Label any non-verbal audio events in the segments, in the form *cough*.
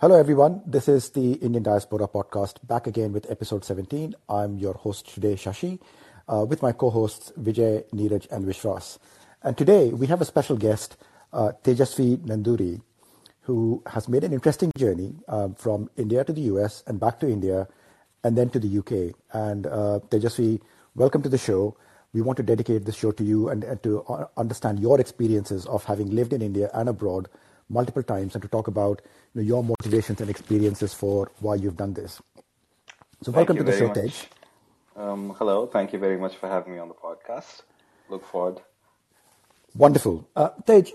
Hello, everyone. This is the Indian Diaspora Podcast, back again with episode 17. I'm your host today, Shashi, uh, with my co-hosts Vijay, Neeraj, and Vishwas. And today we have a special guest, uh, Tejaswy Nandury, who has made an interesting journey um, from India to the US and back to India and then to the UK. And uh, Tejasvi, welcome to the show. We want to dedicate this show to you and, and to uh, understand your experiences of having lived in India and abroad multiple times and to talk about you know, your motivations and experiences for why you've done this. So, welcome to the show. Tej. Um, hello. Thank you very much for having me on the podcast. Look forward. Wonderful. Uh, Tej,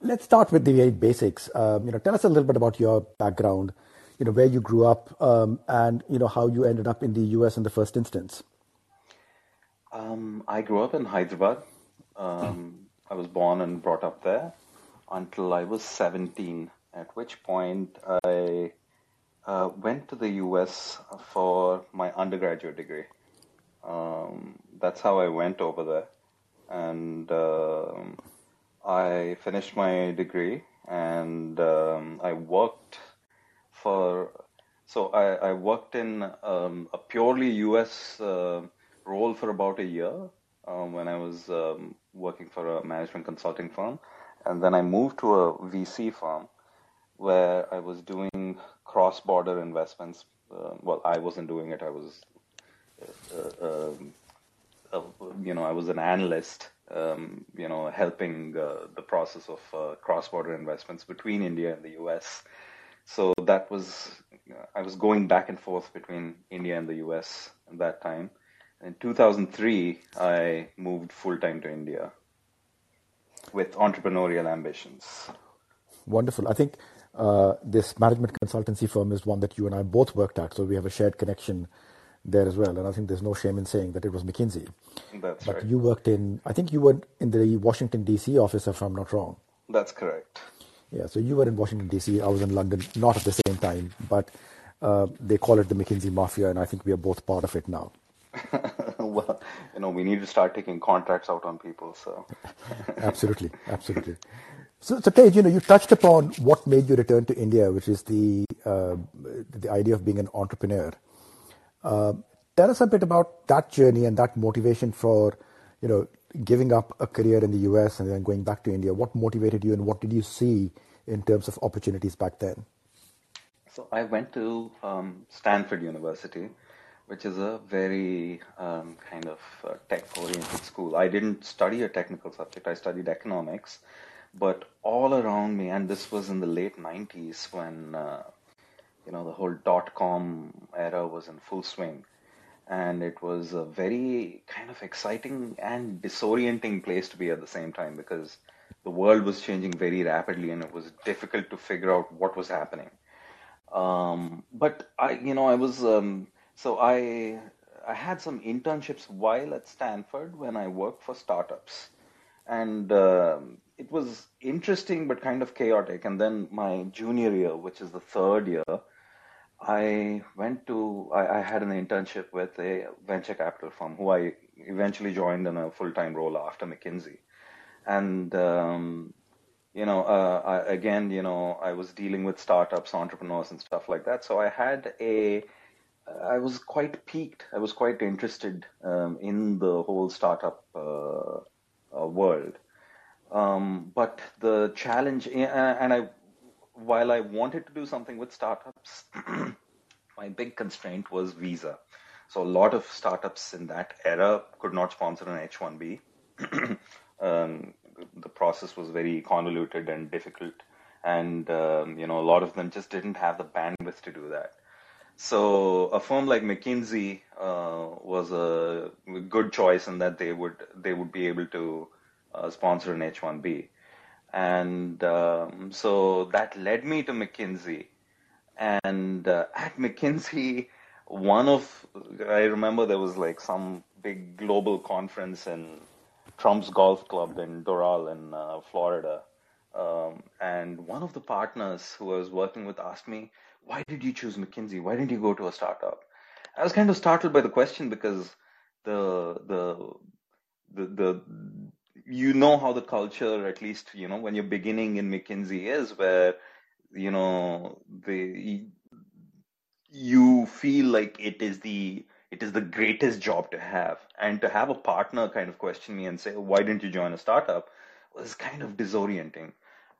let's start with the very basics. Um, you know, tell us a little bit about your background. You know, where you grew up, um, and you know how you ended up in the U.S. in the first instance. Um, I grew up in Hyderabad. Um, I was born and brought up there until I was 17, at which point I uh, went to the US for my undergraduate degree. Um, that's how I went over there. And uh, I finished my degree and um, I worked for, so I, I worked in um, a purely US uh, role for about a year um, when I was um, working for a management consulting firm and then I moved to a VC firm where I was doing cross-border investments. Uh, well, I wasn't doing it. I was, uh, uh, um, uh you know, I was an analyst, um, you know, helping uh, the process of uh, cross-border investments between India and the U.S. So that was, I was going back and forth between India and the U.S. at that time. In 2003, I moved full time to India with entrepreneurial ambitions. Wonderful. I think uh, this management consultancy firm is one that you and I both worked at, so we have a shared connection there as well. And I think there's no shame in saying that it was McKinsey. That's but right. you worked in, I think you were in the Washington D.C. office, if I'm not wrong. That's correct. Yeah. So you were in Washington D.C. I was in London, not at the same time, but uh, they call it the McKinsey Mafia, and I think we are both part of it now. *laughs* well, *laughs* you know, we need to start taking contracts out on people. So, *laughs* absolutely, absolutely. So, so Tej, you know, you touched upon what made you return to India, which is the uh, the idea of being an entrepreneur. Uh, tell us a bit about that journey and that motivation for, you know, giving up a career in the US and then going back to India. What motivated you, and what did you see in terms of opportunities back then? So I went to um, Stanford University which is a very um, kind of uh, tech-oriented school. I didn't study a technical subject. I studied economics, but all around me, and this was in the late '90s when uh, you know the whole dot-com era was in full swing, and it was a very kind of exciting and disorienting place to be at the same time because the world was changing very rapidly, and it was difficult to figure out what was happening. Um, but I, you know, I was um, so I I had some internships while at Stanford when I worked for startups, and uh, it was interesting but kind of chaotic. And then my junior year, which is the third year, I went to I, I had an internship with a venture capital firm who I eventually joined in a full time role after McKinsey, and um, you know, uh, I, again, you know, I was dealing with startups, entrepreneurs, and stuff like that. So I had a I was quite piqued. I was quite interested um, in the whole startup uh, uh, world. Um, but the challenge, and I, while I wanted to do something with startups, *clears throat* my big constraint was visa. So a lot of startups in that era could not sponsor an H-1B. *clears throat* um, the process was very convoluted and difficult, and um, you know a lot of them just didn't have the bandwidth to do that. So a firm like McKinsey uh, was a good choice in that they would they would be able to uh, sponsor an H-1B, and um, so that led me to McKinsey. And uh, *laughs* at McKinsey, one of I remember there was like some big global conference in Trump's Golf Club in Doral in uh, Florida, um, and one of the partners who I was working with asked me why did you choose McKinsey? Why didn't you go to a startup? I was kind of startled by the question because the the the the you know how the culture, at least you know when you're beginning in McKinsey, is where you know, the you feel like it is the it is the greatest job to have, and to have a partner kind of question me and say, "Why didn't you join a startup?" was kind of disorienting,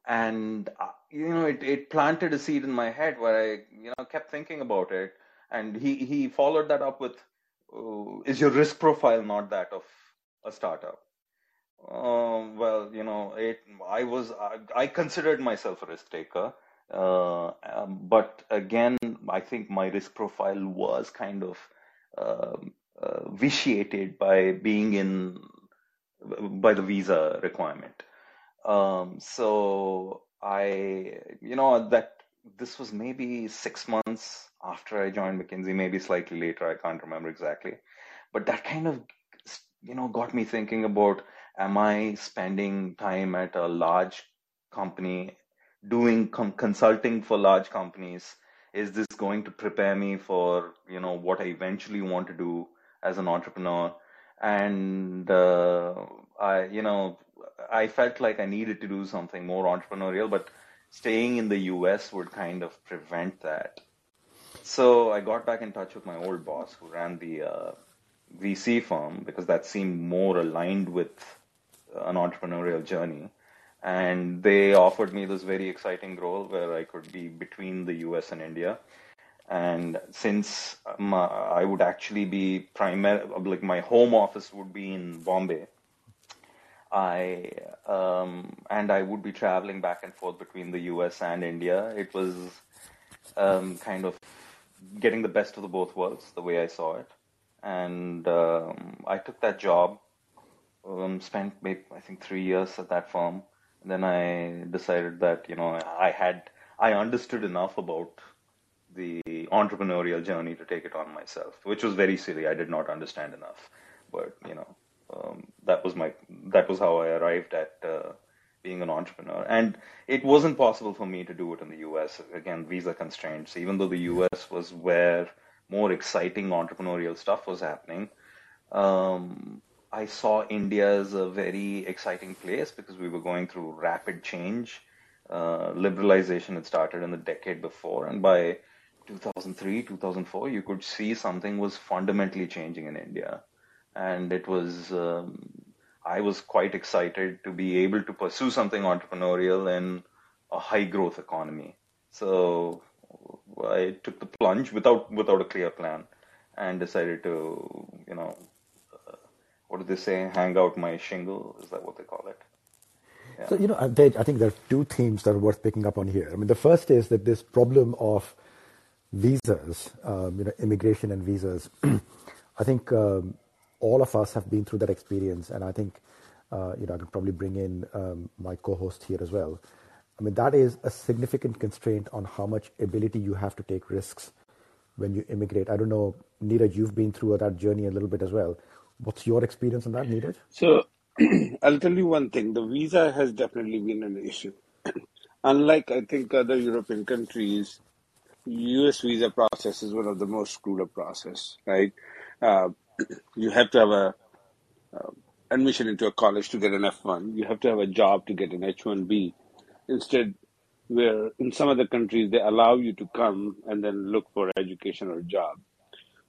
and uh, you know, it it planted a seed in my head where I you know kept thinking about it, and he he followed that up with, oh, "Is your risk profile not that of a startup?" Um, well, you know, it. I was. I, I considered myself a risk taker, uh, um, but again, I think my risk profile was kind of um, uh, vitiated by being in by the visa requirement. Um, so I, you know, that this was maybe six months after I joined McKinsey, maybe slightly later. I can't remember exactly, but that kind of, you know, got me thinking about am I spending time at a large company doing com- consulting for large companies? Is this going to prepare me for you know what I eventually want to do as an entrepreneur? And uh, I you know I felt like I needed to do something more entrepreneurial, but staying in the US would kind of prevent that. So I got back in touch with my old boss who ran the uh, VC firm because that seemed more aligned with uh, an entrepreneurial journey. And they offered me this very exciting role where I could be between the US and India. And since my, I would actually be primary, like my home office would be in Bombay, I um, and I would be traveling back and forth between the US and India. It was um, kind of getting the best of the both worlds, the way I saw it. And um, I took that job um, spent maybe I think three years at that firm. And then I decided that you know I had I understood enough about the entrepreneurial journey to take it on myself, which was very silly. I did not understand enough, but you know um, that was my that was how I arrived at uh, being an entrepreneur. And it wasn't possible for me to do it in the U.S. Again, visa constraints. Even though the U.S. was where more exciting entrepreneurial stuff was happening. Um, I saw India as a very exciting place because we were going through rapid change. Uh, liberalization had started in the decade before, and by 2003, 2004, you could see something was fundamentally changing in India. And it was, um, I was quite excited to be able to pursue something entrepreneurial in a high growth economy. So I took the plunge without, without a clear plan and decided to, you know, what do they say? Hang out my shingle. Is that what they call it? Yeah. So, you know, I think there are two themes that are worth picking up on here. I mean, the first is that this problem of visas, um, you know, immigration and visas, *clears throat* I think um, all of us have been through that experience. And I think, uh, you know, I could probably bring in um, my co host here as well. I mean, that is a significant constraint on how much ability you have to take risks when you immigrate. I don't know, Neeraj, you've been through that journey a little bit as well. What's your experience on that, Neeraj? So *clears throat* I'll tell you one thing. The visa has definitely been an issue. *clears throat* Unlike, I think, other European countries, U.S. visa process is one of the most screwed up process, right? Uh, you have to have a uh, admission into a college to get an F1. You have to have a job to get an H1B. Instead, where in some other countries they allow you to come and then look for education or job.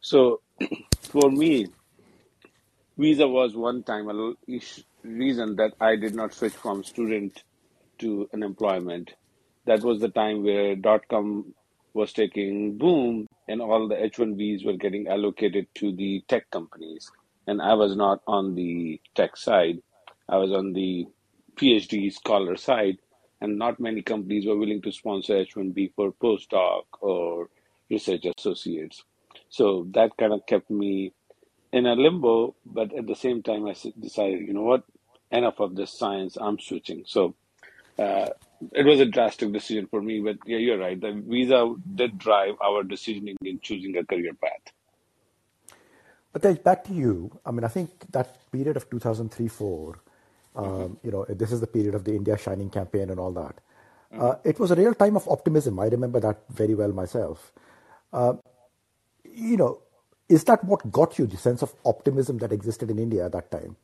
So *clears throat* for me, visa was one time a reason that I did not switch from student to an employment. That was the time where dot com was taking boom and all the H1Bs were getting allocated to the tech companies. And I was not on the tech side. I was on the PhD scholar side, and not many companies were willing to sponsor H1B for postdoc or research associates. So that kind of kept me in a limbo, but at the same time, I decided, you know what, enough of this science, I'm switching. So uh, it was a drastic decision for me, but yeah, you're right. The visa did drive our decisioning in choosing a career path. But then back to you. I mean, I think that period of 2003 4, um, mm-hmm. you know, this is the period of the India Shining campaign and all that. Mm-hmm. Uh, it was a real time of optimism. I remember that very well myself. Uh, you know, is that what got you the sense of optimism that existed in India at that time?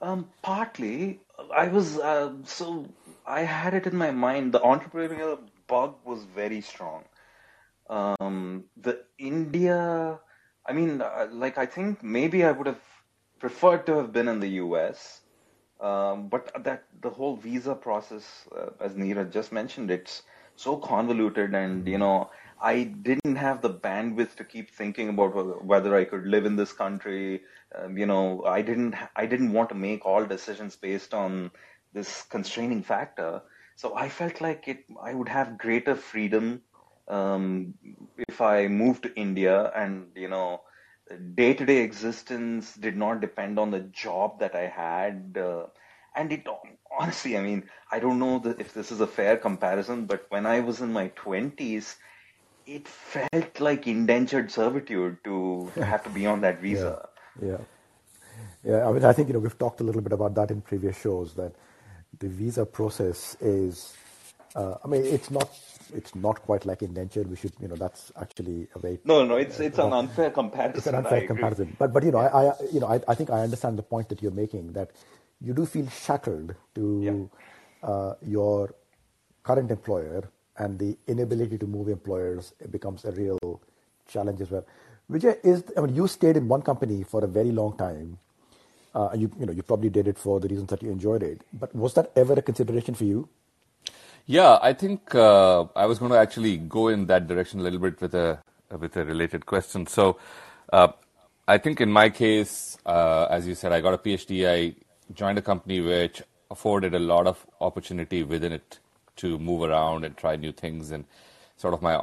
Um, partly, I was uh, so I had it in my mind. The entrepreneurial bug was very strong. Um, the India, I mean, uh, like I think maybe I would have preferred to have been in the U.S. Um, but that the whole visa process, uh, as Neeraj just mentioned, it's so convoluted, and you know, I didn't have the bandwidth to keep thinking about whether, whether I could live in this country. Um, you know, I didn't I didn't want to make all decisions based on this constraining factor. So I felt like it I would have greater freedom um, if I moved to India, and you know, day to day existence did not depend on the job that I had. Uh, and it honestly, I mean, I don't know if this is a fair comparison, but when I was in my 20s, it felt like indentured servitude to have to be on that *laughs* visa. Yeah. yeah. Yeah, I mean, I think you know we've talked a little bit about that in previous shows. That the visa process is, uh, I mean, it's not it's not quite like indentured. We should, you know, that's actually a very no, no. It's it's uh, an unfair comparison. It's an unfair comparison. But but you know, I, I you know I, I think I understand the point that you're making that you do feel shackled to yeah. uh, your current employer and the inability to move employers becomes a real challenge as well. Vijay, is I mean, you stayed in one company for a very long time. Uh, you you know you probably did it for the reasons that you enjoyed it. But was that ever a consideration for you? Yeah, I think uh, I was going to actually go in that direction a little bit with a with a related question. So, uh, I think in my case, uh, as you said, I got a PhD. I joined a company which afforded a lot of opportunity within it to move around and try new things and sort of my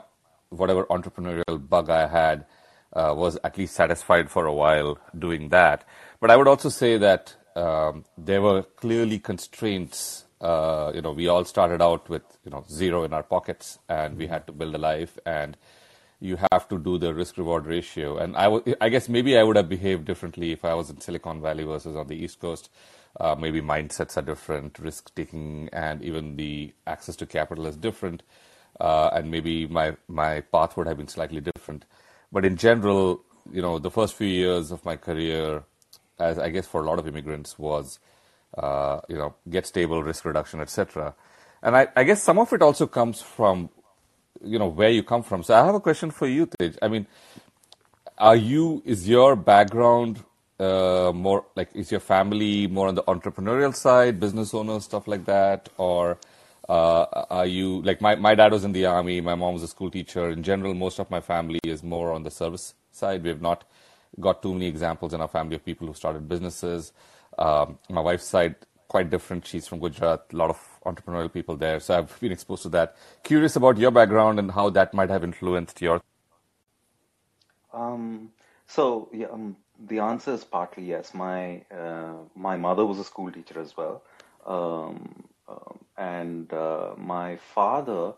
whatever entrepreneurial bug I had uh, was at least satisfied for a while doing that. But I would also say that um, there were clearly constraints. Uh, you know, we all started out with you know zero in our pockets, and we had to build a life, and you have to do the risk reward ratio. And I, w- I guess maybe I would have behaved differently if I was in Silicon Valley versus on the East Coast. Uh, maybe mindsets are different, risk taking, and even the access to capital is different. Uh, and maybe my my path would have been slightly different. But in general, you know, the first few years of my career, as I guess for a lot of immigrants, was uh, you know get stable, risk reduction, etc. And I, I guess some of it also comes from you know where you come from. So I have a question for you, Tej. I mean, are you is your background uh, more like is your family more on the entrepreneurial side, business owners, stuff like that, or uh, are you like my my dad was in the army, my mom was a school teacher. In general, most of my family is more on the service side. We have not got too many examples in our family of people who started businesses. Um, my wife's side quite different. She's from Gujarat. A lot of entrepreneurial people there, so I've been exposed to that. Curious about your background and how that might have influenced your. Um, so yeah, um, the answer is partly yes. My uh, my mother was a school teacher as well, um, um, and uh, my father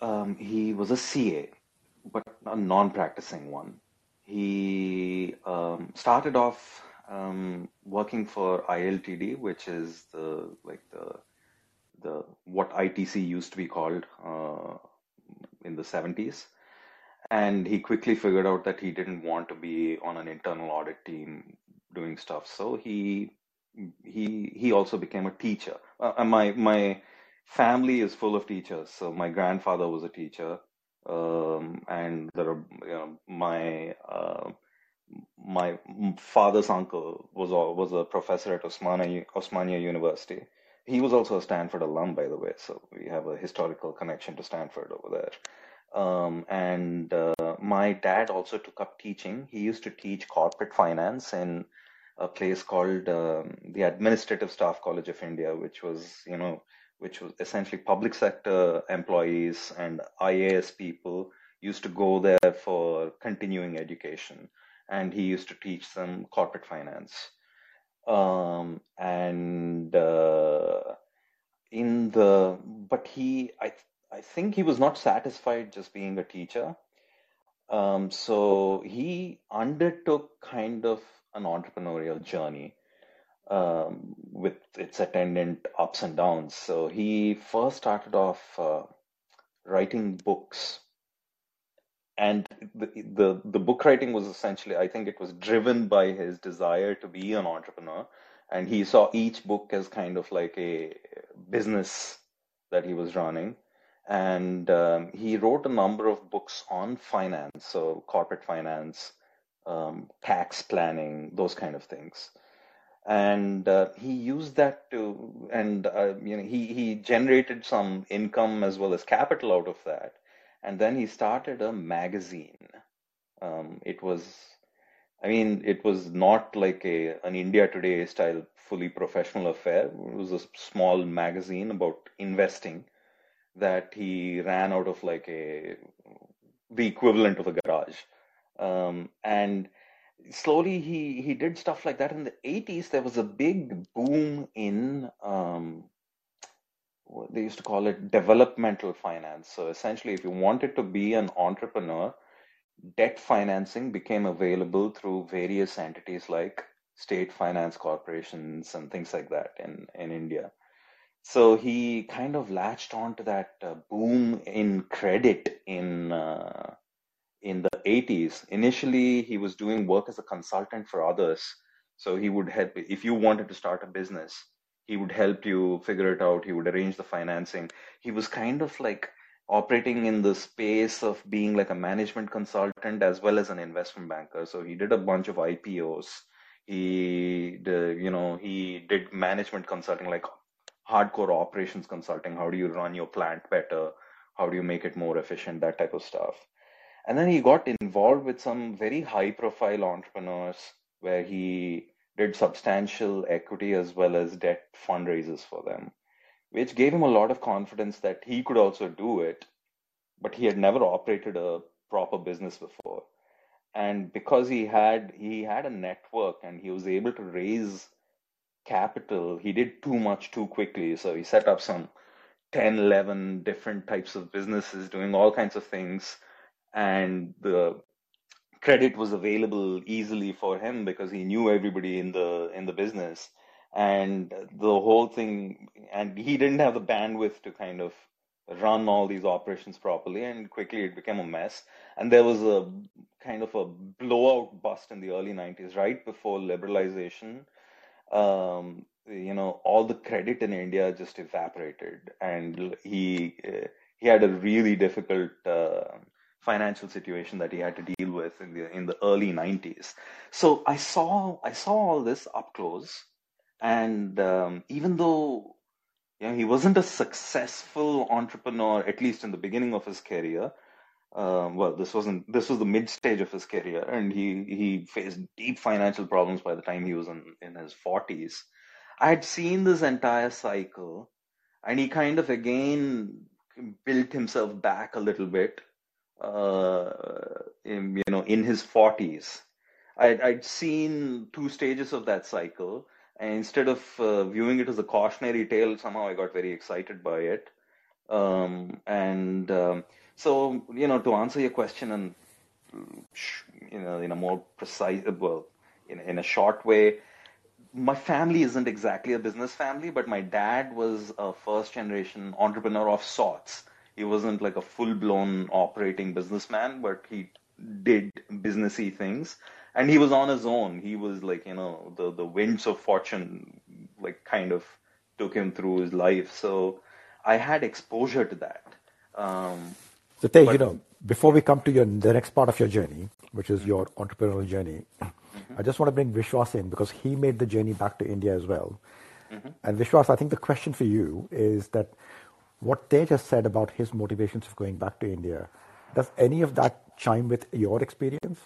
um, he was a CA, but a non-practicing one. He um, started off um, working for ILTD, which is the like the the what ITC used to be called uh, in the 70s and he quickly figured out that he didn't want to be on an internal audit team doing stuff. So he he he also became a teacher. Uh, my my family is full of teachers. So my grandfather was a teacher um, and there are you know my uh, my father's uncle was was a professor at Osmania Osmania University. He was also a Stanford alum, by the way, so we have a historical connection to Stanford over there. Um, and uh, my dad also took up teaching. He used to teach corporate finance in a place called um, the Administrative Staff College of India, which was, you know, which was essentially public sector employees and IAS people used to go there for continuing education. And he used to teach them corporate finance. Um, and uh, in the, but he, I I think he was not satisfied just being a teacher. Um, so he undertook kind of an entrepreneurial journey um, with its attendant ups and downs. So he first started off uh, writing books, and the, the the book writing was essentially, I think, it was driven by his desire to be an entrepreneur, and he saw each book as kind of like a business that he was running. And um, he wrote a number of books on finance, so corporate finance, um, tax planning, those kind of things. And uh, he used that to, and uh, you know, he he generated some income as well as capital out of that. And then he started a magazine. Um, it was I mean, it was not like a an India Today style fully professional affair. It was a small magazine about investing that he ran out of like a the equivalent of a garage. Um, and slowly he he did stuff like that. In the 80s, there was a big boom in um, what they used to call it developmental finance. So essentially, if you wanted to be an entrepreneur, debt financing became available through various entities like state finance corporations and things like that in, in India. So he kind of latched on to that uh, boom in credit in uh, in the 80s. Initially, he was doing work as a consultant for others. So he would help if you wanted to start a business, he would help you figure it out. He would arrange the financing. He was kind of like operating in the space of being like a management consultant as well as an investment banker. So he did a bunch of IPOs. He, did, you know, he did management consulting, like hardcore operations consulting. How do you run your plant better? How do you make it more efficient? That type of stuff. And then he got involved with some very high profile entrepreneurs where he did substantial equity as well as debt fundraisers for them which gave him a lot of confidence that he could also do it, but he had never operated a proper business before. And because he had he had a network and he was able to raise capital, he did too much too quickly. So he set up some 10, 11 different types of businesses doing all kinds of things. And the credit was available easily for him because he knew everybody in the in the business. And the whole thing and he didn't have the bandwidth to kind of run all these operations properly and quickly it became a mess. And there was a kind of a blowout bust in the early 90s right before liberalization. Um, you know all the credit in india just evaporated and he he had a really difficult uh, financial situation that he had to deal with in the in the early 90s so i saw i saw all this up close and um, even though you know, he wasn't a successful entrepreneur, at least in the beginning of his career, um, well, this wasn't this was the mid stage of his career, and he he faced deep financial problems by the time he was in in his forties. I had seen this entire cycle, and he kind of again built himself back a little bit, uh, in, you know, in his forties. I'd, I'd seen two stages of that cycle and instead of uh, viewing it as a cautionary tale, somehow I got very excited by it. Um, and um, so, you know, to answer your question and you know, in a more precise, well, in, in a short way, my family isn't exactly a business family, but my dad was a first generation entrepreneur of sorts. He wasn't like a full blown operating businessman, but he did businessy things and he was on his own. He was like, you know, the the winds of fortune, like kind of took him through his life. So I had exposure to that. Um, so, but, you know, before we come to your the next part of your journey, which is your entrepreneurial journey, mm-hmm. I just want to bring Vishwas in because he made the journey back to India as well. Mm-hmm. And Vishwas, I think the question for you is that what Tej has said about his motivations of going back to India, does any of that chime with your experience?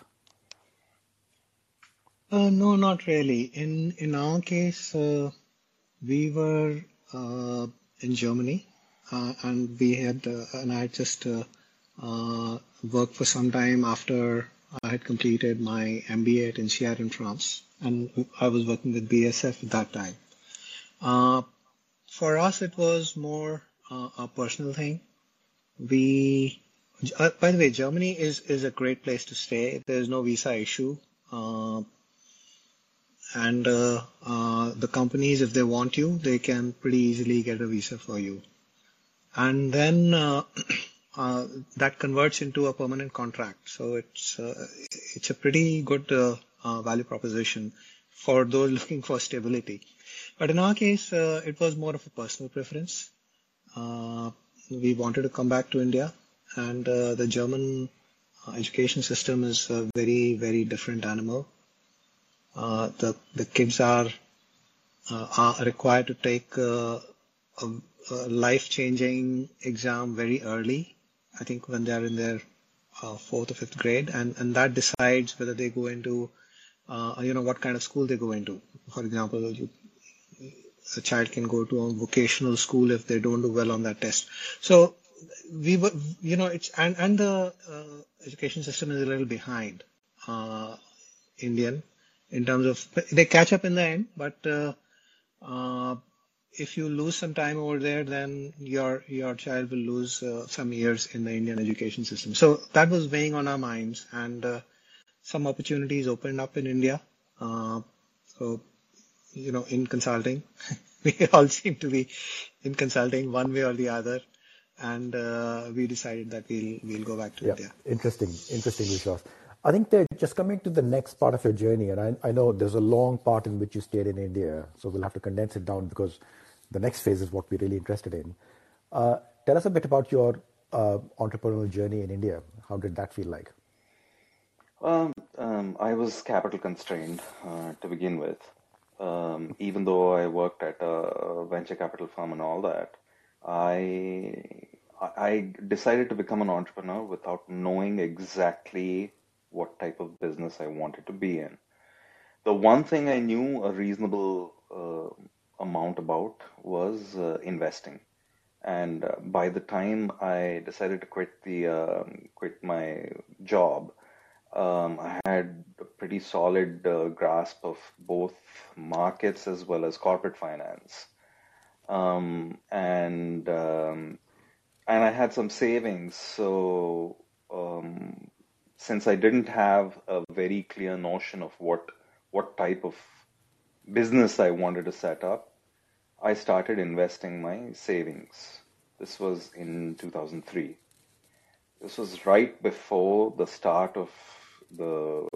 Uh, no, not really. In in our case, uh, we were uh, in Germany, uh, and we had uh, and I just uh, worked for some time after I had completed my MBA at INSEAD in France, and I was working with BASF at that time. for us, it was more a personal thing. We, by the way, Germany is is a great place to stay. There is no visa issue and uh, uh, the companies, if they want you, they can pretty easily get a visa for you. And then uh, *clears throat* uh that converts into a permanent contract. So it's uh, it's a pretty good uh, value proposition for those *laughs* looking for stability. But in our case, uh, it was more of a personal preference. Uh, we wanted to come back to India, and uh, the German uh, education system is a very, very different animal. Uh, the the kids are uh, are required to take a, a life-changing exam very early. I think when they are in their fourth or fifth grade, and and that decides whether they go into you know what kind of school they go into. For example, you, a child can go to a vocational school if they don't do well on that test. So we were, you know, it's and and the uh, education system is a little behind uh, Indian in terms of they catch up in the end, but uh, uh if you lose some time over there, then your your child will lose uh, some years in the Indian education system. So that was weighing on our minds, and uh, some opportunities opened up in India. so you know, in consulting. *laughs* we all seem to be in consulting one way or the other. And uh, we decided that we'll we'll go back to yeah. India. Interesting, interesting, Vishwas. I think they're just coming to the next part of your journey, and I, I know there's a long part in which you stayed in India, so we'll have to condense it down because the next phase is what we're really interested in. Uh, tell us a bit about your uh, entrepreneurial journey in India. How did that feel like? Um, um, I was capital constrained uh, to begin with um, even though I worked at a venture capital firm and all that, I I decided to become an entrepreneur without knowing exactly what type of business I wanted to be in. The one thing I knew a reasonable uh, amount about was uh, investing, and uh, by the time I decided to quit the um, quit my job, um, I had a pretty solid uh, grasp of both markets as well as corporate finance, um, and um, and I had some savings. So um, since I didn't have a very clear notion of what what type of business I wanted to set up, I started investing my savings. This was in 2003. This was right before the start of the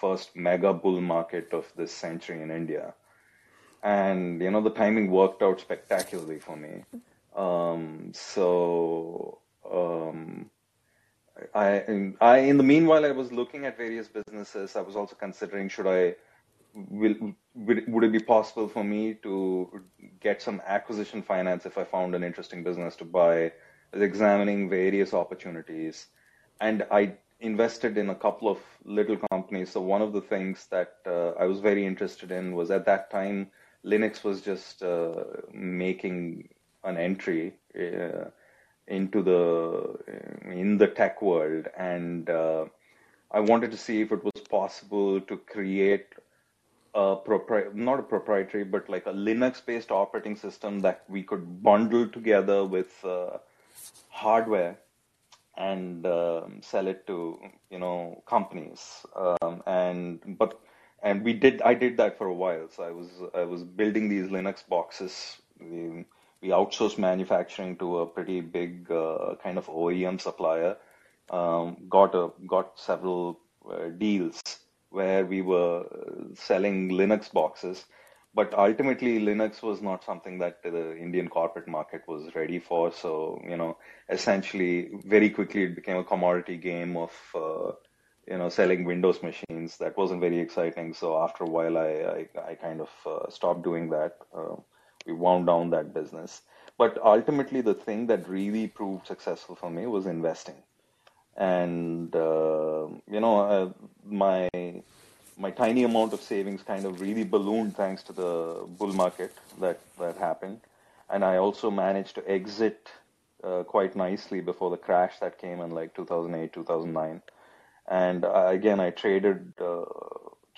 first mega bull market of this century in India. And, you know, the timing worked out spectacularly for me. Um, so, um, I, I, in the meanwhile, I was looking at various businesses. I was also considering should I, will, would, would it be possible for me to get some acquisition finance if I found an interesting business to buy? I was examining various opportunities, and I invested in a couple of little companies. So one of the things that uh, I was very interested in was at that time Linux was just uh, making an entry uh, into the in the tech world, and uh, I wanted to see if it was possible to create a propri- not a proprietary, but like a Linux-based operating system that we could bundle together with uh, hardware and um, sell it to you know companies. Um, and but and we did I did that for a while. So I was I was building these Linux boxes. We, we outsourced manufacturing to a pretty big uh, kind of OEM supplier. Um, got a got several uh, deals where we were selling Linux boxes but ultimately linux was not something that the indian corporate market was ready for. So you know essentially very quickly it became a commodity game of uh, you know selling windows machines. That wasn't very exciting. So after a while i i, I kind of uh, stopped doing that. Uh, we wound down that business. But ultimately the thing that really proved successful for me was investing. And uh, you know uh, my my tiny amount of savings kind of really ballooned thanks to the bull market that that happened, and I also managed to exit uh, quite nicely before the crash that came in like 2008 2009, and uh, again I traded uh,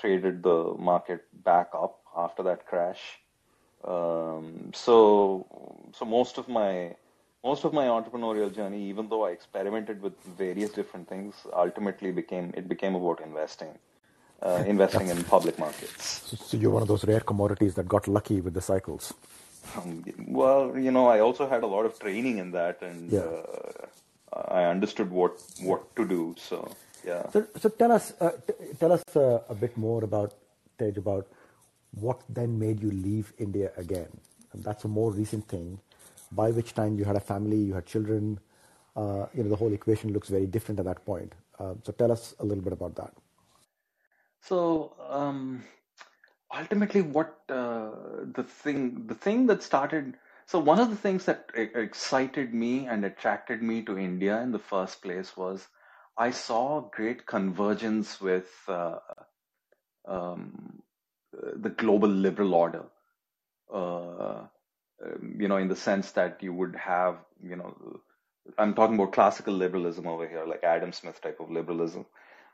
traded the market back up after that crash. Um, so so most of my most of my entrepreneurial journey, even though I experimented with various different things, ultimately became it became about investing uh, investing in public markets. So, so, you're one of those rare commodities that got lucky with the cycles. Um, well, you know, I also had a lot of training in that, and yeah. uh, I understood what what to do. So, yeah. So, so tell us, uh, t- tell us uh, a bit more about Tej about what then made you leave India again? And that's a more recent thing, by which time you had a family, you had children. Uh, you know, the whole equation looks very different at that point. Uh, so tell us a little bit about that. So um, ultimately, what uh, the thing the thing that started. So one of the things that excited me and attracted me to India in the first place was I saw great convergence with uh, um, the global liberal order. Uh, um, you know, in the sense that you would have, you know, I'm talking about classical liberalism over here, like Adam Smith type of liberalism,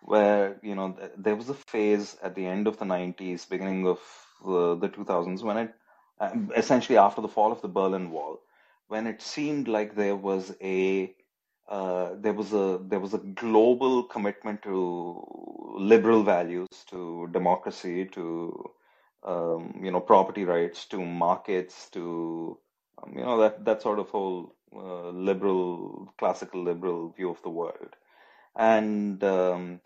where you know th- there was a phase at the end of the 90s, beginning of the, the 2000s, when it um, essentially after the fall of the Berlin Wall, when it seemed like there was a uh, there was a there was a global commitment to liberal values, to democracy, to um, you know property rights, to markets, to um, you know that that sort of whole uh, liberal, classical liberal view of the world. And um,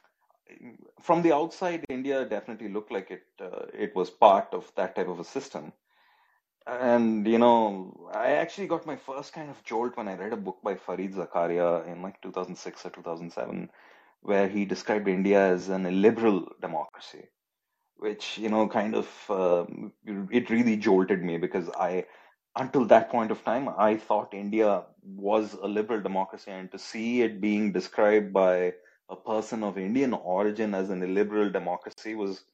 from the outside, India definitely looked like it uh, it was part of that type of a system. And you know, I actually got my first kind of jolt when I read a book by Fareed Zakaria in like 2006 or 2007, where he described India as an illiberal democracy, which you know kind of um, it really jolted me because I until that point of time I thought India was a liberal democracy, and to see it being described by a person of Indian origin as an illiberal democracy was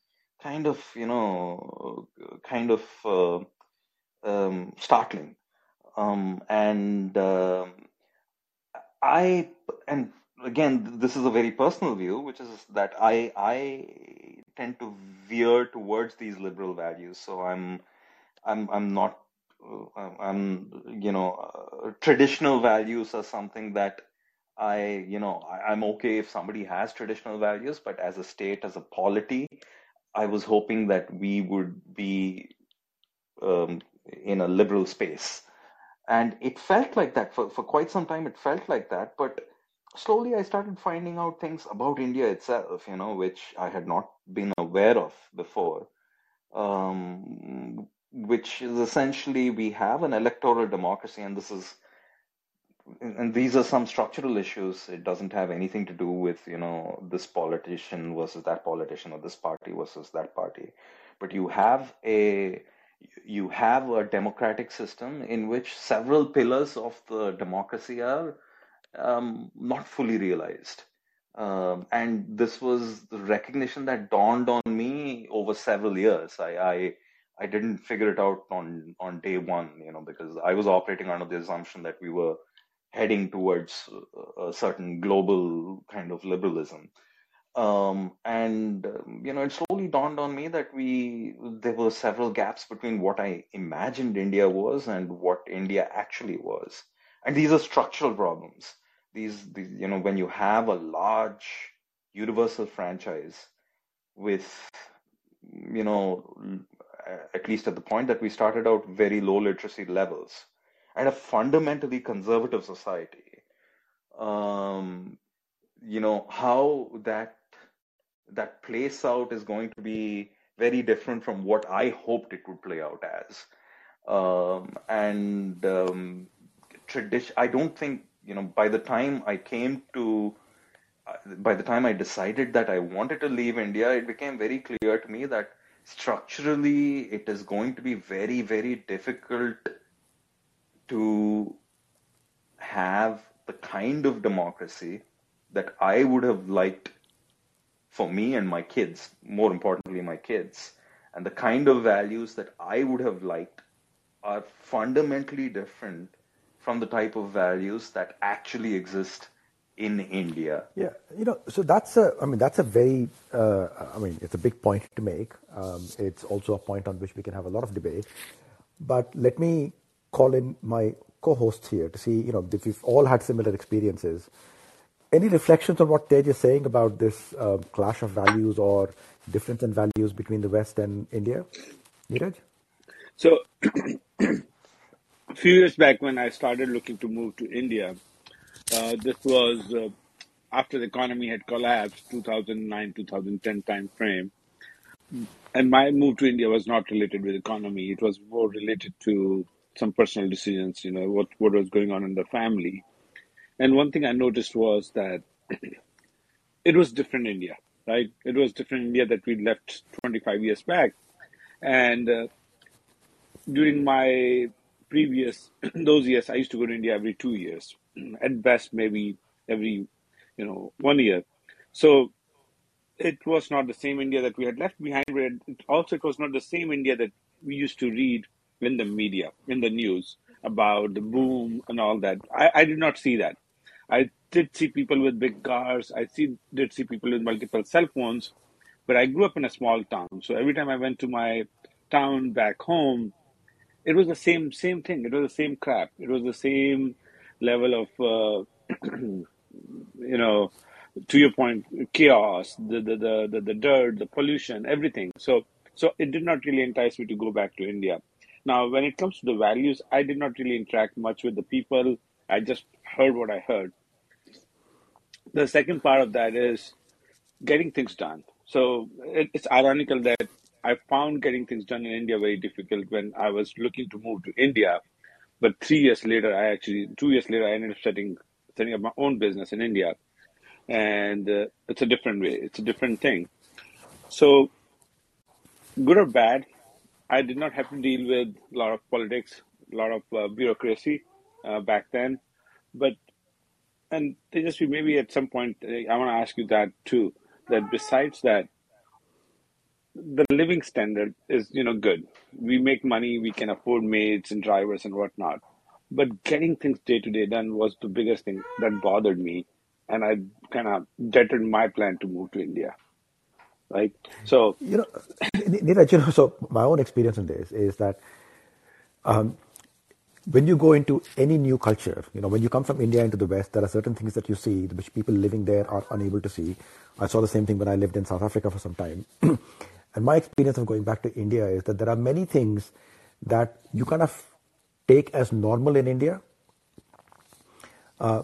kind of you know kind of uh, um, startling. Um, and um I, and again, this is a very personal view, which is that I, I tend to veer towards these liberal values. So I'm, I'm, I'm not, uh, I'm, you know, uh, traditional values are something that I, you know, I, I'm okay if somebody has traditional values, but as a state, as a polity, I was hoping that we would be um, in a liberal space. And it felt like that for, for quite some time, it felt like that. But slowly I started finding out things about India itself, you know, which I had not been aware of before. Um, which is essentially we have an electoral democracy, and this is and these are some structural issues. It doesn't have anything to do with, you know, this politician versus that politician or this party versus that party. But you have a you have a democratic system in which several pillars of the democracy are um, not fully realized. Um, and this was the recognition that dawned on me over several years. I, I I didn't figure it out on on day one, you know, because I was operating under the assumption that we were heading towards a certain global kind of liberalism. Um, and um, you know, it slowly dawned on me that we there were several gaps between what I imagined India was and what India actually was. And these are structural problems. These, these you know, when you have a large universal franchise with, you know, at least at the point that we started out, very low literacy levels, and a fundamentally conservative society, um, you know, how that that plays out is going to be very different from what I hoped it would play out as. Um, and um, tradition, I don't think you know. By the time I came to, uh, by the time I decided that I wanted to leave India, it became very clear to me that structurally it is going to be very, very difficult to have the kind of democracy that I would have liked for me and my kids, more importantly, my kids. And the kind of values that I would have liked are fundamentally different from the type of values that actually exist in India. Yeah, you know, so that's a, I mean, that's a very, uh, I mean, it's a big point to make. Um, it's also a point on which we can have a lot of debate. But let me call in my co-hosts here to see, you know, if we've all had similar experiences any reflections on what Tej is saying about this uh, clash of values or difference in values between the West and India? Neeraj? So, *clears throat* a few years back when I started looking to move to India, uh, this was uh, after the economy had collapsed, 2009 2010 time frame. and my move to India was not related with economy. It was more related to some personal decisions. You know what what was going on in the family. And one thing I noticed was that *clears throat* it was different India, right? It was different India that we left 25 years back. And uh, during my previous *clears throat* those years, I used to go to India every two years, *clears throat* at best maybe every you know one year. So it was not the same India that we had left behind. But also, it was not the same India that we used to read in the media, in the news about the boom and all that. I, I did not see that. I did see people with big cars. I see did see people with multiple cell phones, but I grew up in a small town. So every time I went to my town back home, it was the same same thing. It was the same crap. It was the same level of uh, *clears throat* you know, to your point, chaos, the the, the the the dirt, the pollution, everything. So so it did not really entice me to go back to India. Now, when it comes to the values, I did not really interact much with the people. I just heard what I heard. The second part of that is getting things done. So it, it's ironical that I found getting things done in India very difficult when I was looking to move to India. But three years later, I actually, two years later, I ended up setting, setting up my own business in India. And uh, it's a different way, it's a different thing. So, good or bad, I did not have to deal with a lot of politics, a lot of uh, bureaucracy uh, back then. But and Tejaswy, maybe at some point, I want to ask you that too. That besides that, the living standard is, you know, good. We make money, we can afford maids and drivers and whatnot. But getting things day to day done was the biggest thing that bothered me, and I kind of jetted my plan to move to India. Right. So You know, *clears throat* Neeraj, you know, so my own experience in this is that um, when you go into any new culture, you know, when you come from India into the West, there are certain things that you see which people living there are unable to see. I saw the same thing when I lived in South Africa for some time. *clears throat* and my experience of going back to India is that there are many things that you kind of take as normal in India. Uh,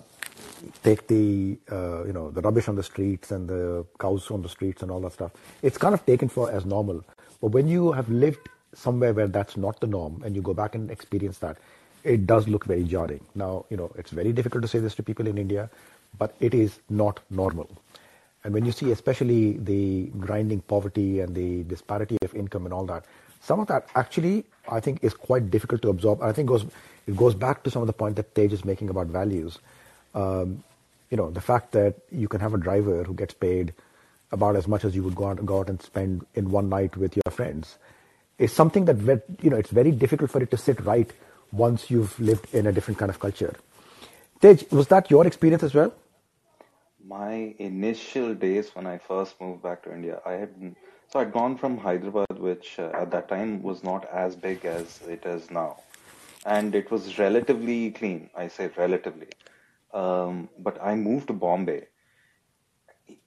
take the uh, you know the rubbish on the streets and the cows on the streets and all that stuff. It's kind of taken for as normal. But when you have lived somewhere where that's not the norm and you go back and experience that, it does look very jarring. Now, you know, it's very difficult to say this to people in India, but it is not normal. And when you see especially the grinding poverty and the disparity of income and all that, some of that actually I think is quite difficult to absorb. I think goes it goes back to some of the point that Tej is making about values. Um, you know, the fact that you can have a driver who gets paid about as much as you would go out, go out and spend in one night with your friends is something that you know it's very difficult for it to sit right once you've lived in a different kind of culture. Tej, was that your experience as well? My initial days when I first moved back to India, I had so I'd gone from Hyderabad, which uh, at that time was not as big as it is now, and it was relatively clean. I say relatively, um, but I moved to Bombay. It,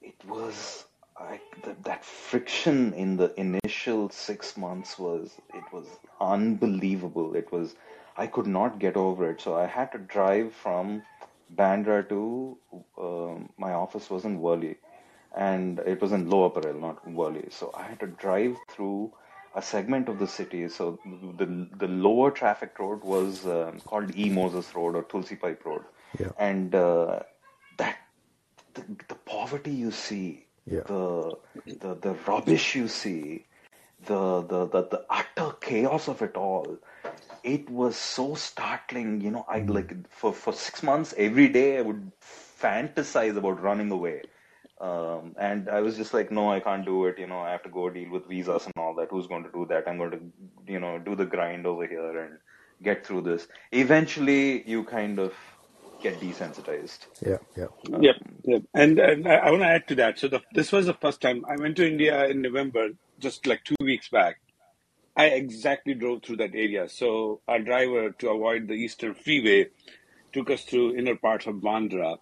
it was I, the, that friction in the initial six months was it was unbelievable. It was I could not get over it. So I had to drive from Bandra to my office was in Worli, and it was in Lower Parel, not Worli. So I had to drive through a segment of the city. So the the lower traffic road was uh, called E Moses Road or Tulsi Pipe Road, Yeah, and uh, that the, the poverty you see, yeah, the the the rubbish you see, the the the, the utter chaos of it all. It was so startling, you know. I like for for six months every day I would fantasize about running away. Um, and I was just like, no, I can't do it. You know, I have to go deal with visas and all that. Who's going to do that? I'm going to, you know, do the grind over here and get through this. Eventually, you kind of get desensitized. yeah, yeah. Yep, yep. And, and I, I want to add to that. So the, this was the first time I went to India in November, just like two weeks back. I exactly drove through that area. So our driver, to avoid the Eastern Freeway, took us through inner parts of Bandra,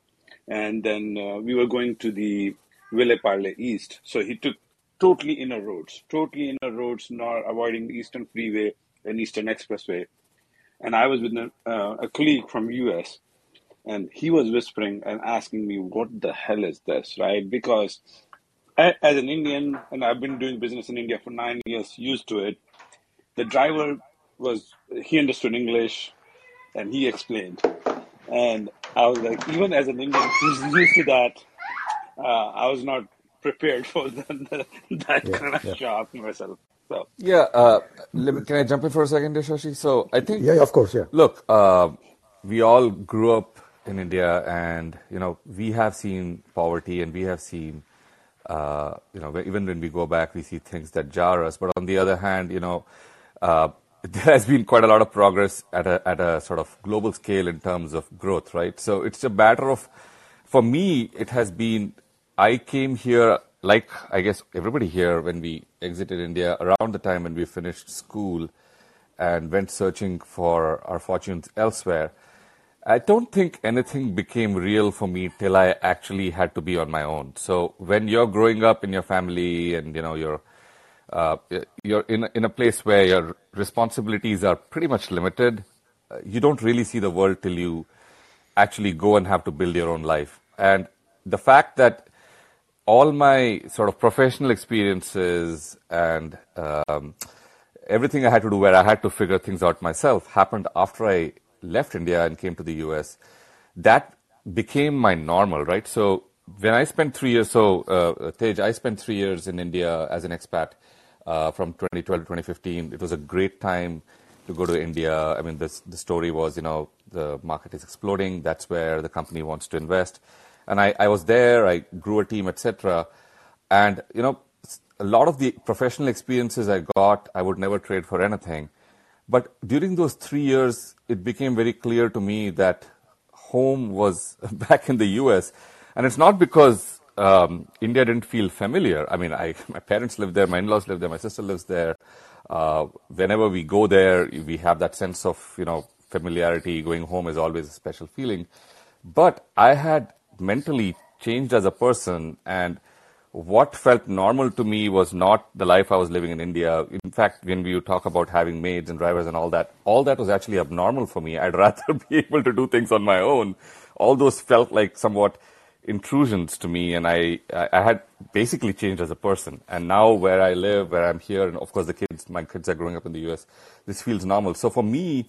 and then uh, we were going to the Vile Parle East. So he took totally inner roads, totally inner roads, not avoiding the Eastern Freeway and Eastern Expressway. And I was with uh, a colleague from US, and he was whispering and asking me, "What the hell is this?" Right? Because as an Indian, and I've been doing business in India for nine years, used to it. The driver was he understood English, and he explained, and I was like, even as an Indian who's *laughs* used to that, uh, I was not prepared for *laughs* the, the, that Yeah, kind of yeah. shock myself. So Yeah, uh, let me- can I jump in for a second, there, Shashi? So I think Yeah, yeah, of course, yeah. Look, uh, we all grew up in India, and you know we have seen poverty, and we have seen, uh, you know, even when we go back, we see things that jar us. But on the other hand, you know, uh, there has been quite a lot of progress at a at a sort of global scale in terms of growth, right? So it's a matter of, for me, it has been. I came here like I guess everybody here when we exited India around the time when we finished school and went searching for our fortunes elsewhere. I don't think anything became real for me till I actually had to be on my own. So when you're growing up in your family and you know you're uh, you're in a- in a place where your responsibilities are pretty much limited, uh, you don't really see the world till you actually go and have to build your own life. And the fact that all my sort of professional experiences and um, everything I had to do where I had to figure things out myself happened after I left India and came to the US. That became my normal, right? So when I spent three years, so uh, Tej, I spent three years in India as an expat uh, from 2012 to 2015. It was a great time to go to India. I mean, this, the story was, you know, the market is exploding. That's where the company wants to invest. And I, I was there. I grew a team, etc. And you know, a lot of the professional experiences I got, I would never trade for anything. But during those three years, it became very clear to me that home was *laughs* back in the US. And it's not because um, India didn't feel familiar. I mean, I, *laughs* my parents live there, my in laws live there, my sister lives there. Uh, whenever we go there, we have that sense of, you know, familiarity. Going home is always a special feeling. But I had mentally changed as a person, and what felt normal to me was not the life I was living in India. In fact, when we talk about having maids and drivers and all that, all that was actually abnormal for me. I'd *laughs* rather be able to do things on my own. All those felt like somewhat intrusions to me, and I, I had basically changed as a person. And now, where I live, where I'm here, and of course, the kids, my kids are growing up in the US, this feels normal. So for me,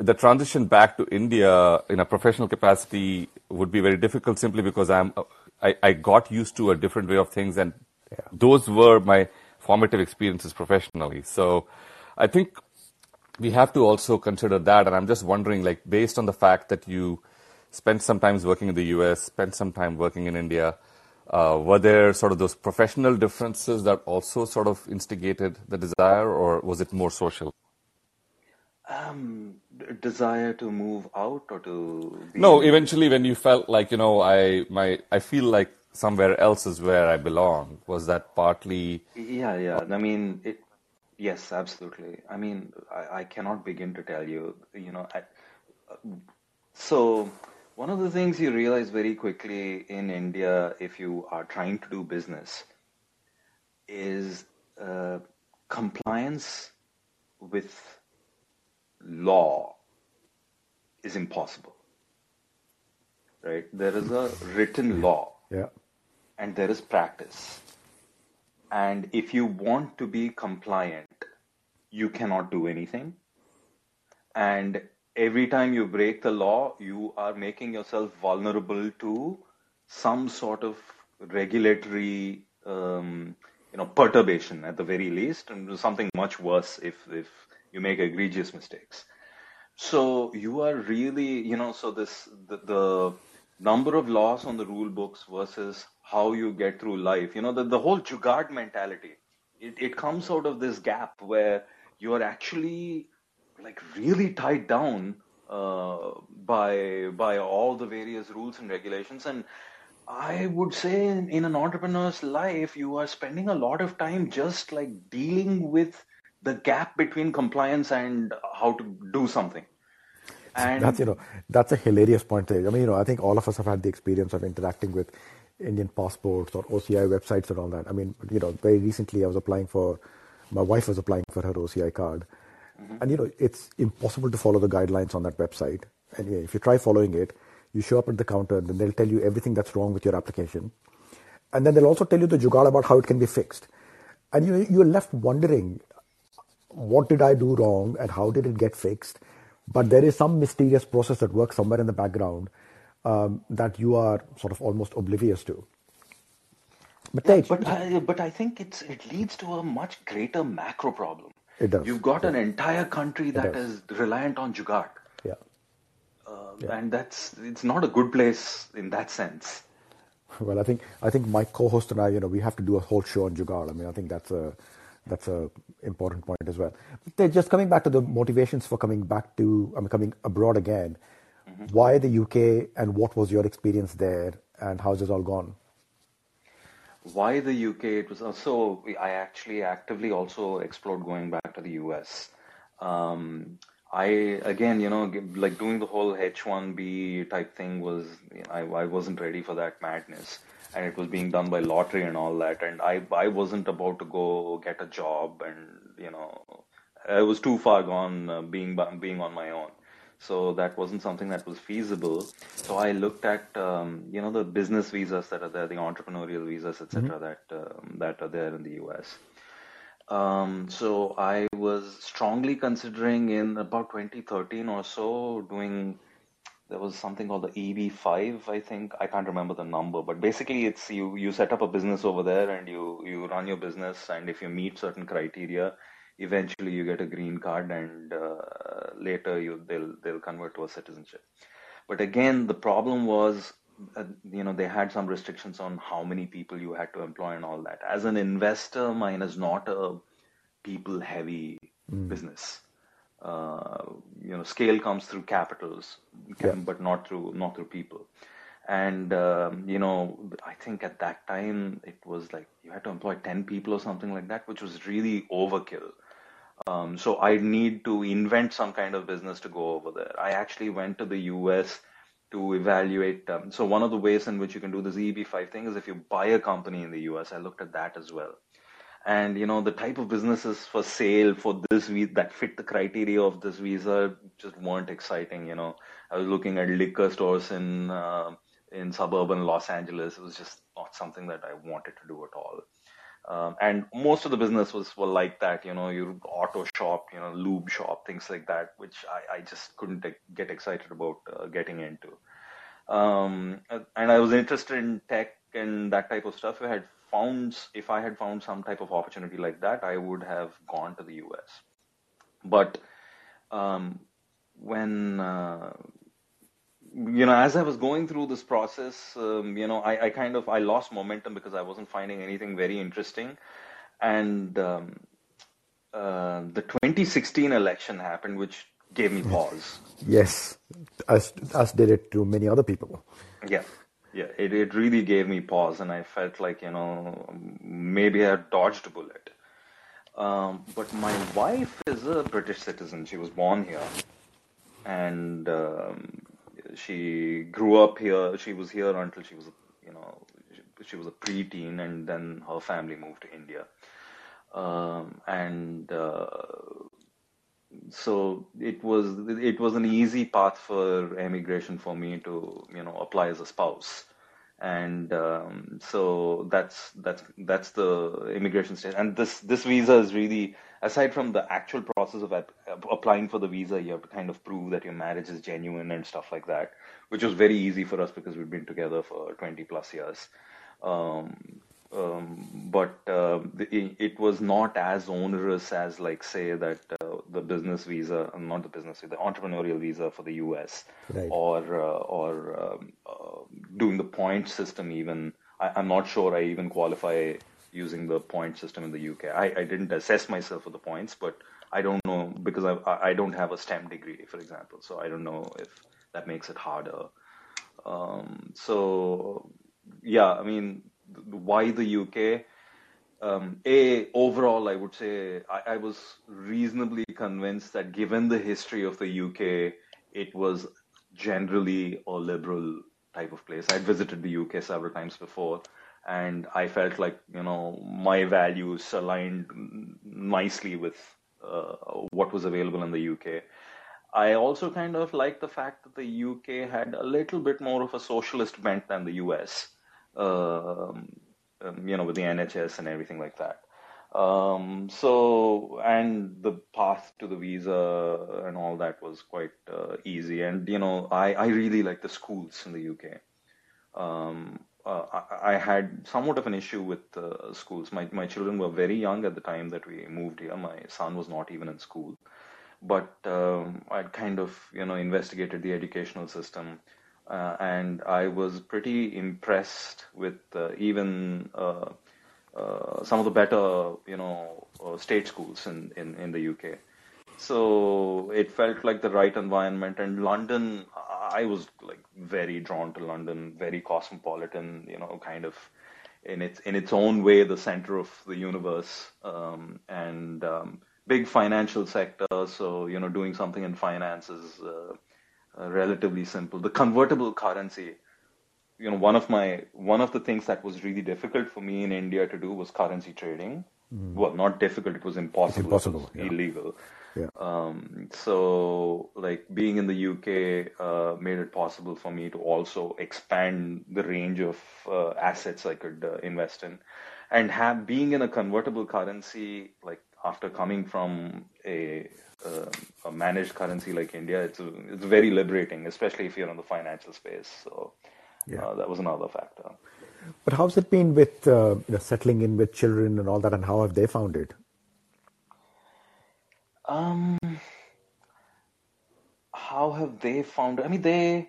the transition back to India in a professional capacity would be very difficult simply because I'm I, I got used to a different way of things and those were my formative experiences professionally. So I think we have to also consider that and I'm just wondering like based on the fact that you spent some time working in the US, spent some time working in India, uh, were there sort of those professional differences that also sort of instigated the desire or was it more social? Um, desire to move out or to be No, eventually when you felt like, you know, I my I feel like somewhere else is where I belong. Was that partly Yeah, yeah. I mean, it, yes, absolutely. I mean, I, I cannot begin to tell you, you know, I, so one of the things you realize very quickly in India, if you are trying to do business, is uh, compliance with law is impossible, right? There is a written law Yeah. and there is practice. And if you want to be compliant, you cannot do anything. And every time you break the law, you are making yourself vulnerable to some sort of regulatory, um, you know, perturbation at the very least, and something much worse if if you make egregious mistakes. So you are really, you know, so this the, the number of laws on the rule books versus how you get through life, you know, the, the whole jugaad mentality, it, it comes out of this gap where you are actually like really tied down uh, by by all the various rules and regulations. And I would say in, in an entrepreneur's life, you are spending a lot of time just like dealing with the gap between compliance and how to do something. That's you know that's a hilarious point. I mean, you know, I think all of us have had the experience of interacting with Indian passports or OCI websites and all that. I mean, you know, very recently I was applying for, my wife was applying for her OCI card, and you know, it's impossible to follow the guidelines on that website. And yeah, if you try following it, you show up at the counter, and then they'll tell you everything that's wrong with your application, and then they'll also tell you the jugaad about how it can be fixed. And you, you're left wondering, what did I do wrong and how did it get fixed? But there is some mysterious process that works somewhere in the background um, that you are sort of almost oblivious to. But yeah, but I, but I think it's it leads to a much greater macro problem. It does. You've got yeah. an entire country that is reliant on jugaad. Yeah. Uh, yeah. And that's it's not a good place in that sense. Well, I think I think my co-host and I, you know, we have to do a whole show on jugaad. I mean, I think that's a that's a important point as well. But just coming back to the motivations for coming back to, I mean, coming abroad again. Mm-hmm. Why the UK, and what was your experience there, and how's it all gone? Why the UK? It was also I actually actively also explored going back to the US. Um, I again, you know, like doing the whole H1B type thing was, you know, I, I wasn't ready for that madness, and it was being done by lottery and all that, and I I wasn't about to go get a job, and you know, I was too far gone uh, being being on my own, so that wasn't something that was feasible. So I looked at um, you know the business visas that are there, the entrepreneurial visas, etc. Mm-hmm. that um, that are there in the U.S. Um, so I was strongly considering in about 2013 or so doing. There was something called the EB5, I think. I can't remember the number, but basically, it's you. You set up a business over there, and you you run your business, and if you meet certain criteria, eventually you get a green card, and uh, later you they'll they'll convert to a citizenship. But again, the problem was uh, you know they had some restrictions on how many people you had to employ and all that as an investor mine is not a people heavy mm. business uh, you know scale comes through capitals yeah. but not through not through people and um, you know i think at that time it was like you had to employ 10 people or something like that which was really overkill um, so i need to invent some kind of business to go over there i actually went to the us to evaluate. Um, so one of the ways in which you can do this EB5 thing is if you buy a company in the US. I looked at that as well. And you know the type of businesses for sale for this visa that fit the criteria of this visa just weren't exciting. You know, I was looking at liquor stores in uh, in suburban Los Angeles. It was just not something that I wanted to do at all. Um, and most of the business was were like that, you know, your auto shop, you know, lube shop, things like that, which I, I just couldn't get excited about uh, getting into. Um, and I was interested in tech and that type of stuff. I had found, if I had found some type of opportunity like that, I would have gone to the US. But um, when uh, you know, as I was going through this process, um, you know, I, I, kind of I lost momentum because I wasn't finding anything very interesting, and um, uh, the 2016 election happened, which gave me pause. Yes, as as did it to many other people. Yeah, yeah, it it really gave me pause, and I felt like you know maybe I dodged a bullet. Um, but my wife is a British citizen; she was born here, and um, she grew up here. She was here until she was, you know, she, she was a preteen, and then her family moved to India. Um, and uh, so it was it was an easy path for emigration for me to you know apply as a spouse and um, so that's that's that's the immigration stage and this this visa is really aside from the actual process of ap- applying for the visa you have to kind of prove that your marriage is genuine and stuff like that which was very easy for us because we've been together for 20 plus years um, um, but uh, the, it was not as onerous as like say that uh, the business visa not the business the entrepreneurial visa for the US right. or uh, or um, uh, doing the point system even I, am not sure I even qualify using the point system in the UK I, I didn't assess myself for the points but I don't know because I I don't have a STEM degree for example so I don't know if that makes it harder um, so yeah I mean why the UK? Um, a overall, I would say I, I, was reasonably convinced that given the history of the UK, it was generally a liberal type of place. I'd visited the UK several times before, and I felt like you know my values aligned nicely with uh, what was available in the UK. I also kind of liked the fact that the UK had a little bit more of a socialist bent than the US. Um, um, you know, with the NHS and everything like that. Um, so, and the path to the visa and all that was quite uh, easy. And, you know, I, I really like the schools in the UK. Um, uh, I, I, had somewhat of an issue with uh, schools. My, my children were very young at the time that we moved here. My son was not even in school. But um, I'd kind of, you know, investigated the educational system. Uh, and I was pretty impressed with uh, even uh, uh, some of the better, you know, state schools in, in, in the UK. So it felt like the right environment. And London, I was like very drawn to London, very cosmopolitan, you know, kind of in its in its own way, the center of the universe, um, and um, big financial sector. So you know, doing something in finance is uh, uh, relatively simple. The convertible currency you know one of my one of the things that was really difficult for me in India to do was currency trading. Mm. Well, not difficult; it was impossible. Impossible. It was yeah. illegal. Yeah. Um, so, like being in the UK uh, made it possible for me to also expand the range of uh, assets I could uh, invest in, and have being in a convertible currency like after coming from a, uh, a managed currency like India, it's a, it's very liberating, especially if you're in the financial space. So yeah. Uh, that was another factor. But how's it been with uh, you know, settling in with children and all that, and how have they found it? Um, how have they found? I mean, they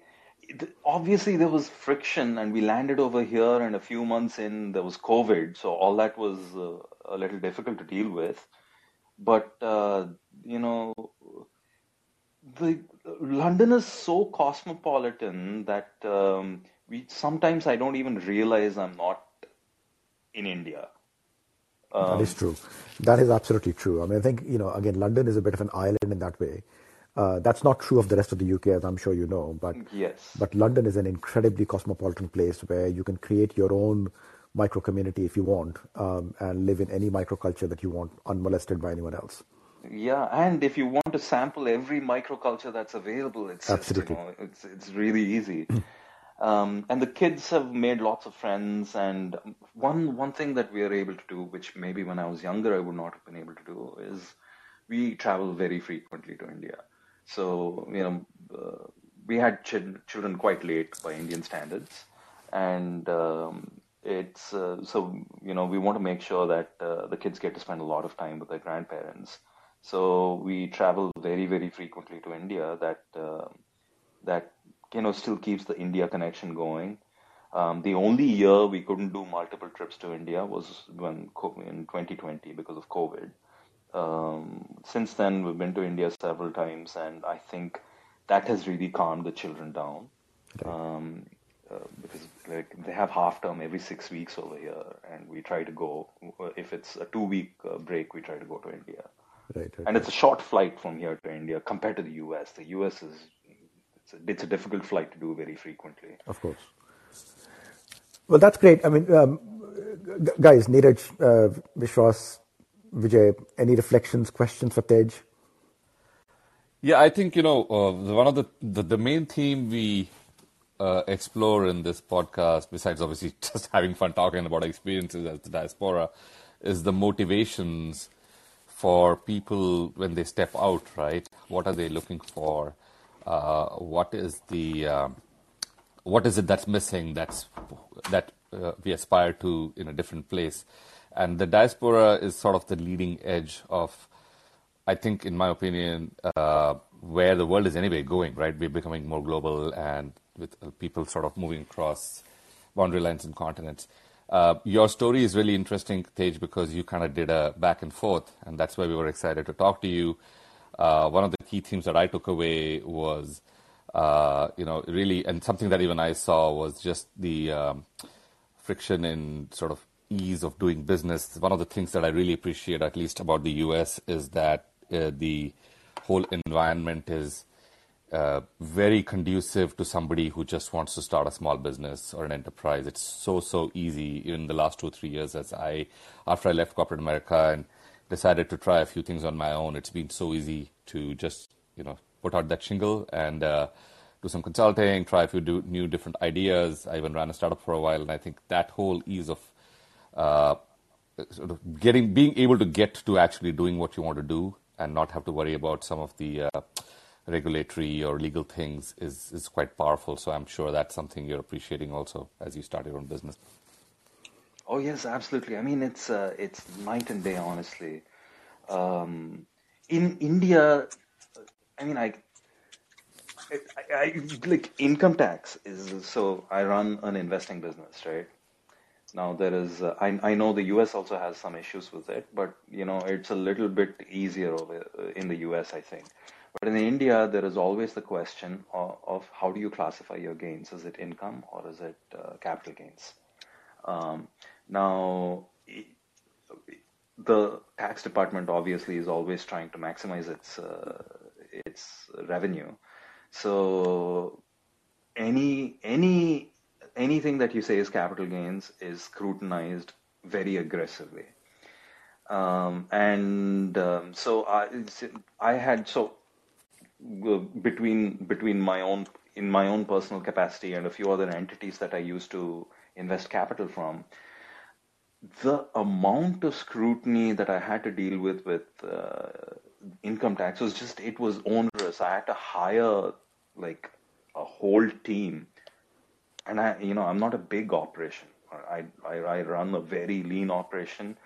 obviously there was friction, and we landed over here, and a few months in there was COVID, so all that was uh, a little difficult to deal with. But uh, you know, the London is so cosmopolitan that um, we sometimes I don't even realize I'm not in India. Um, that is true. That is absolutely true. I mean, I think you know, again, London is a bit of an island in that way. Uh, that's not true of the rest of the UK, as I'm sure you know. But yes, but London is an incredibly cosmopolitan place where you can create your own micro community if you want, um, and live in any microculture that you want, unmolested by anyone else. Yeah, and if you want to sample every microculture that's available, it's absolutely just, you know, it's it's really easy. Um, and the kids have made lots of friends. And one one thing that we are able to do, which maybe when I was younger I would not have been able to do, is we travel very frequently to India. So you know, uh, we had ch- children quite late by Indian standards, and um, it's uh, so you know we want to make sure that uh, the kids get to spend a lot of time with their grandparents. So we travel very very frequently to India. That uh, that you know still keeps the India connection going. Um, the only year we couldn't do multiple trips to India was when in 2020 because of COVID. Um, since then, we've been to India several times, and I think that has really calmed the children down. Um, uh, because like they have half term every six weeks over here, and we try to go. If it's a two week uh, break, we try to go to India. Right, right, and it's a short flight from here to India compared to the US. The US is it's a, it's a difficult flight to do very frequently. Of course. Well, that's great. I mean, um, guys, Neeraj, uh, Vishwas, Vijay, any reflections, questions for Tej? Yeah, I think, you know, uh, one of the, the, the, main theme we uh, explore in this podcast, besides obviously *laughs* just having fun talking about experiences as the diaspora, is the motivations for people when they step out, right? What are they looking for? Uh, what is the um, what is it that's missing that's that uh, we aspire to in a different place? And the diaspora is sort of the leading edge of i think in my opinion uh, where the world is anyway going right? We're becoming more global and with uh, people sort of moving across boundary lines and continents. Uh, your story is really interesting, Tej, because you kind of did a back and forth, and that's why we were excited to talk to you uh, one of the key themes that I took away was, uh, you know, really, and something that even I saw was just the um, friction in sort of ease of doing business. One of the things that I really appreciate, at least about the U.S., is that uh, the whole environment is uh, very conducive to somebody who just wants to start a small business or an enterprise. It's so so easy. In the last two three years, as I after I left corporate America and decided to try a few things on my own. It's been so easy to just, you know, put out that shingle and uh, do some consulting, try a few do, new different ideas. I even ran a startup for a while, and I think that whole ease of uh, sort of getting, being able to get to actually doing what you want to do and not have to worry about some of the uh, regulatory or legal things is, is quite powerful. So I'm sure that's something you're appreciating also as you start your own business. Oh yes, absolutely. I mean, it's uh, it's night and day, honestly. Um, in India, I mean, I, I, I like income tax is so. I run an investing business, right? Now there is, uh, I I know the U.S. also has some issues with it, but you know it's a little bit easier over uh, in the U.S. I think. But in India, there is always the question of, of how do you classify your gains? Is it income or is it uh, capital gains? Um, now, the tax department obviously is always trying to maximize its uh, its revenue. So any any anything that you say is capital gains is scrutinized very aggressively. Um, and um, so I I had so uh, between between my own in my own personal capacity and a few other entities that I used to invest capital from the amount of scrutiny that I had to deal with with uh, income tax was just it was onerous. I had to hire like a whole team, and I you know I'm not a big operation. I I, I run a very lean operation.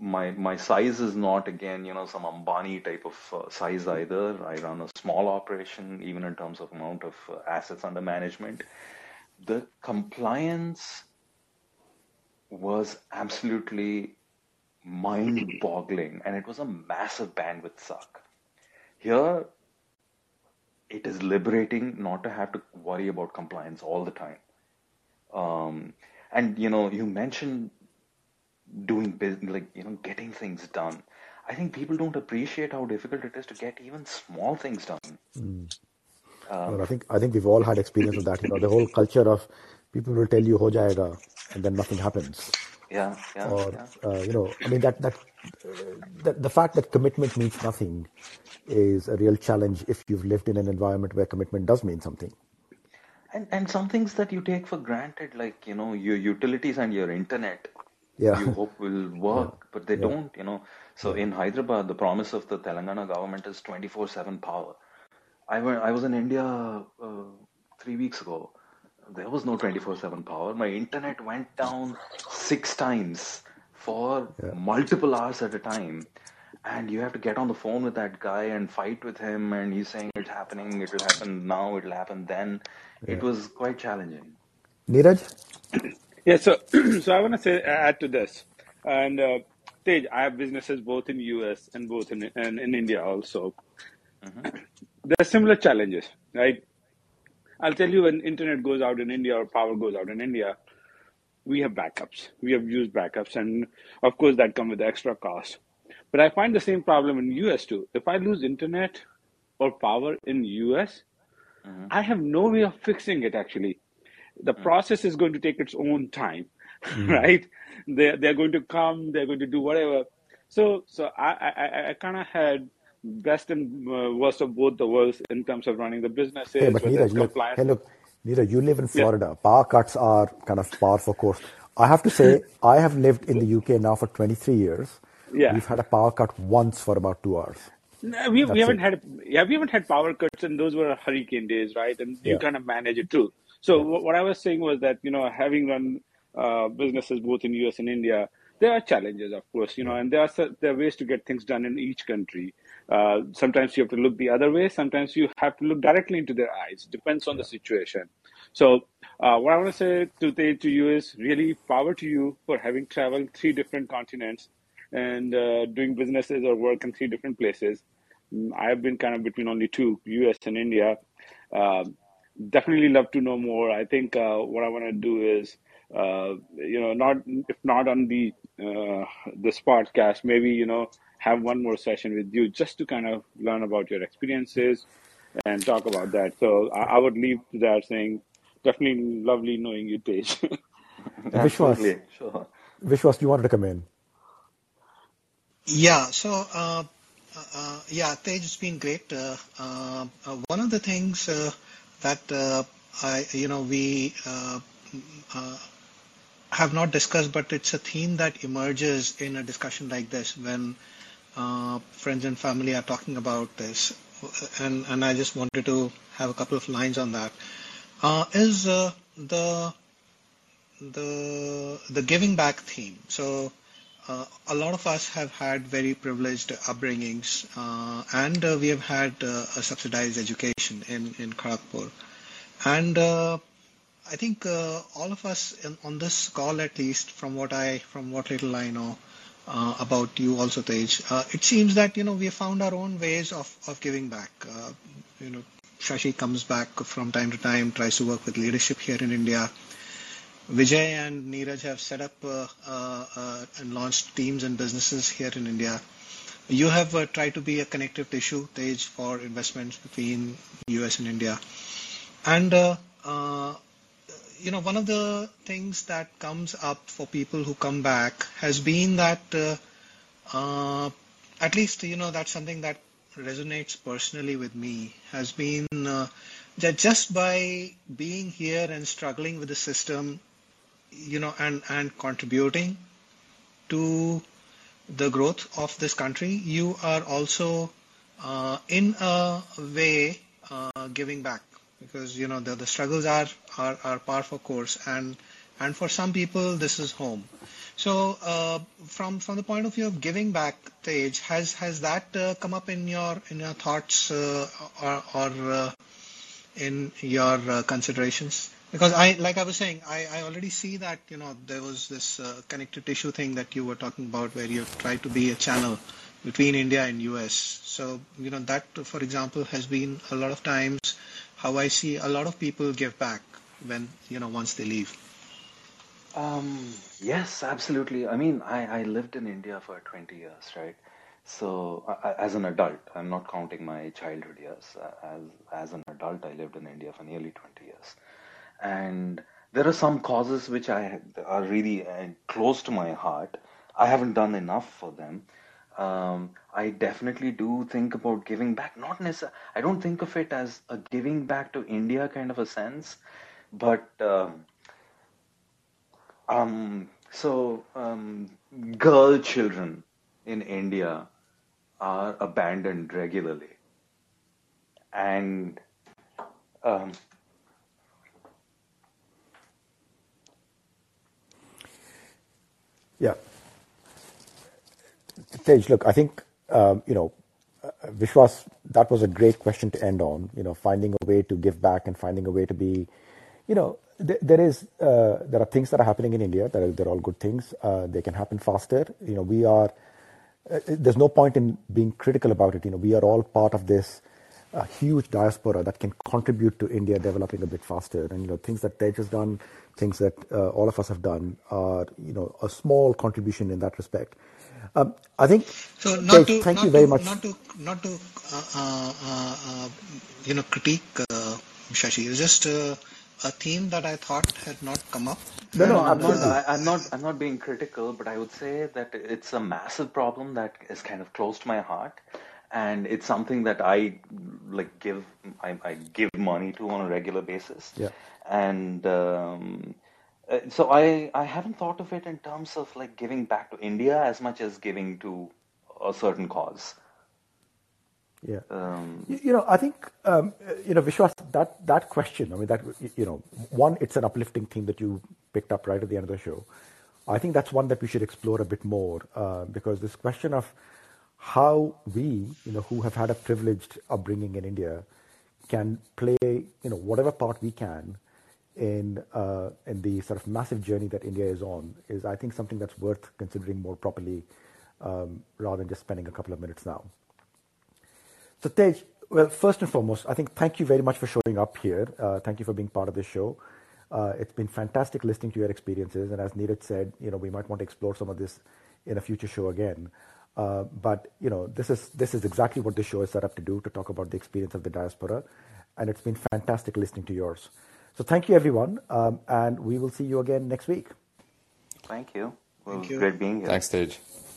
My my size is not again you know some Ambani type of uh, size either. I run a small operation even in terms of amount of uh, assets under management. The compliance was absolutely mind boggling and it was a massive bandwidth suck. Here, it is liberating not to have to worry about compliance all the time. Um, and you know, you mentioned doing business, like you know, getting things done. I think people don't appreciate how difficult it is to get even small things done. Mm. Um, well, I think I think we've all had experience of that. You know, the whole culture of people will tell you ho jayega and then nothing happens yeah, yeah or yeah. Uh, you know i mean that that uh, the fact that commitment means nothing is a real challenge if you've lived in an environment where commitment does mean something and and some things that you take for granted like you know your utilities and your internet yeah. you hope will *laughs* work yeah. but they yeah. don't you know so in hyderabad the promise of the telangana government is 24/7 power i went i was in india uh, 3 weeks ago there was no 24/7 power. My internet went down six times for yeah. multiple hours at a time, and you have to get on the phone with that guy and fight with him, and he's saying it's happening, it will happen now, it will happen then. Yeah. It was quite challenging. Neeraj? Yeah, so *clears throat* so I want to say add to this, and uh, Tej, I have businesses both in US and both in and in India also. Mm-hmm. There are similar challenges, right? I'll tell you when internet goes out in India or power goes out in India, we have backups. We have used backups, and of course that comes with extra cost. But I find the same problem in US too. If I lose internet or power in US, mm-hmm. I have no way of fixing it. Actually, the mm-hmm. process is going to take its own time, mm-hmm. *laughs* right? They they're going to come. They're going to do whatever. So so I I, I kind of had best and uh, worst of both the worlds in terms of running the businesses. Hey, but Neeraj, look, hey, look, Neeraj, you live in Florida. Yeah. Power cuts are kind of par for course. I have to say, I have lived in the UK now for 23 years. Yeah. We've had a power cut once for about two hours. No, we, we haven't it. had yeah we haven't had power cuts and those were hurricane days right and you kind of manage it too so yeah. what I was saying was that you know having run uh, businesses both in US and India there are challenges of course you know and there are there are ways to get things done in each country uh, sometimes you have to look the other way. Sometimes you have to look directly into their eyes. Depends on the situation. So uh, what I want to say to to you is really power to you for having traveled three different continents and uh, doing businesses or work in three different places. Mm, I've been kind of between only two, U.S. and India. Um, definitely love to know more. I think uh, what I want to do is, uh, you know, not if not on the uh, this podcast, maybe you know have one more session with you just to kind of learn about your experiences and talk about that. So I, I would leave to that saying, definitely lovely knowing you, Tej. *laughs* Vishwas, sure. Vishwas, you wanted to come in? Yeah. So, uh, uh, uh yeah, Tej, it's been great. Uh, uh, uh one of the things uh, that I, you know, we have not discussed, but it's a theme that emerges in a discussion like this when uh, friends and family are talking about this, and and I just wanted to have a couple of lines on that. Uh, is uh, the the the giving back theme. So uh, a lot of us have had very privileged upbringings, uh, and uh, we have had a subsidized education in in Kharagpur, and I think all of us in, on this call, at least from what I from what little I know about you, also Tej, it seems that you know we have found our own ways of of giving back. you know, Shashi comes back from time to time, tries to work with leadership here in India. Vijay and Neeraj have set up uh, uh, uh, and launched teams and businesses here in India. You have uh, tried to be a connective tissue, Tej, for investments between US and India. And, uh, uh, you know, one of the things that comes up for people who come back has been that, uh, uh, at least, you know, that's something that resonates personally with me, has been uh, that just by being here and struggling with the system, you know, and, and contributing to the growth of this country, you are also uh, in a way uh, giving back because you know the, the struggles are, are are par for course and and for some people this is home. So uh, from from the point of view of giving back, Tej, has has that uh, come up in your in your thoughts uh, or, or uh, in your considerations? Because I, like I was saying, I, I already see that, you know, there was this uh, connective tissue thing that you were talking about where you try to be a channel between India and US. So, you know, that, for example, has been a lot of times how I see a lot of people give back when, you know, once they leave. Um, yes, absolutely. I mean, I, I lived in India for 20 years, right? So, uh, as an adult, I'm not counting my childhood years. Uh, as, as an adult, I lived in India for nearly 20 years and there are some causes which I are really uh, close to my heart. I haven't done enough for them. Um, I definitely do think about giving back. Not necessarily. I don't think of it as a giving back to India kind of a sense, but um, um so um, girl children in India are abandoned regularly, and um, Yeah. Tej, look, I think, um, you know, uh, Vishwas, that was a great question to end on, you know, finding a way to give back and finding a way to be, you know, th- there is, uh, there are things that are happening in India that are, they're all good things. Uh, they can happen faster. You know, we are, uh, there's no point in being critical about it. You know, we are all part of this a huge diaspora that can contribute to India developing a bit faster. And you know, things that Tej has done, things that uh, all of us have done, are you know a small contribution in that respect. Um, I think. So not Tej, to, thank not you very to, much. Not to not to uh, uh, uh you know critique uh, Shashi. It's just uh, a theme that I thought had not come up. No, no, I'm not. I, I'm not. I'm not being critical, but I would say that it's a massive problem that is kind of close to my heart and it's something that I like give I, I give money to on a regular basis. Yeah. And um, uh, so I I haven't thought of it in terms of like giving back to India as much as giving to a certain cause. Yeah. Um, you, you, know, I think um, you know Vishwas that that question. I mean, that you know, one, it's an uplifting theme that you picked up right at the end of the show. I think that's one that we should explore a bit more uh, because this question of how we, you know, who have had a privileged upbringing in India, can play, you know, whatever part we can in uh, in the sort of massive journey that India is on is, I think, something that's worth considering more properly, um, rather than just spending a couple of minutes now. So Tej, well, first and foremost, I think thank you very much for showing up here. Uh, thank you for being part of this show. Uh, it's been fantastic listening to your experiences, and as Neeraj said, you know, we might want to explore some of this in a future show again. Uh, but you know, this is this is exactly what this show is set up to do to talk about the experience of the diaspora, and it's been fantastic listening to yours. So thank you, everyone, um, and we will see you again next week. Thank you. Well, thank you. Great being here. Thanks, Tej.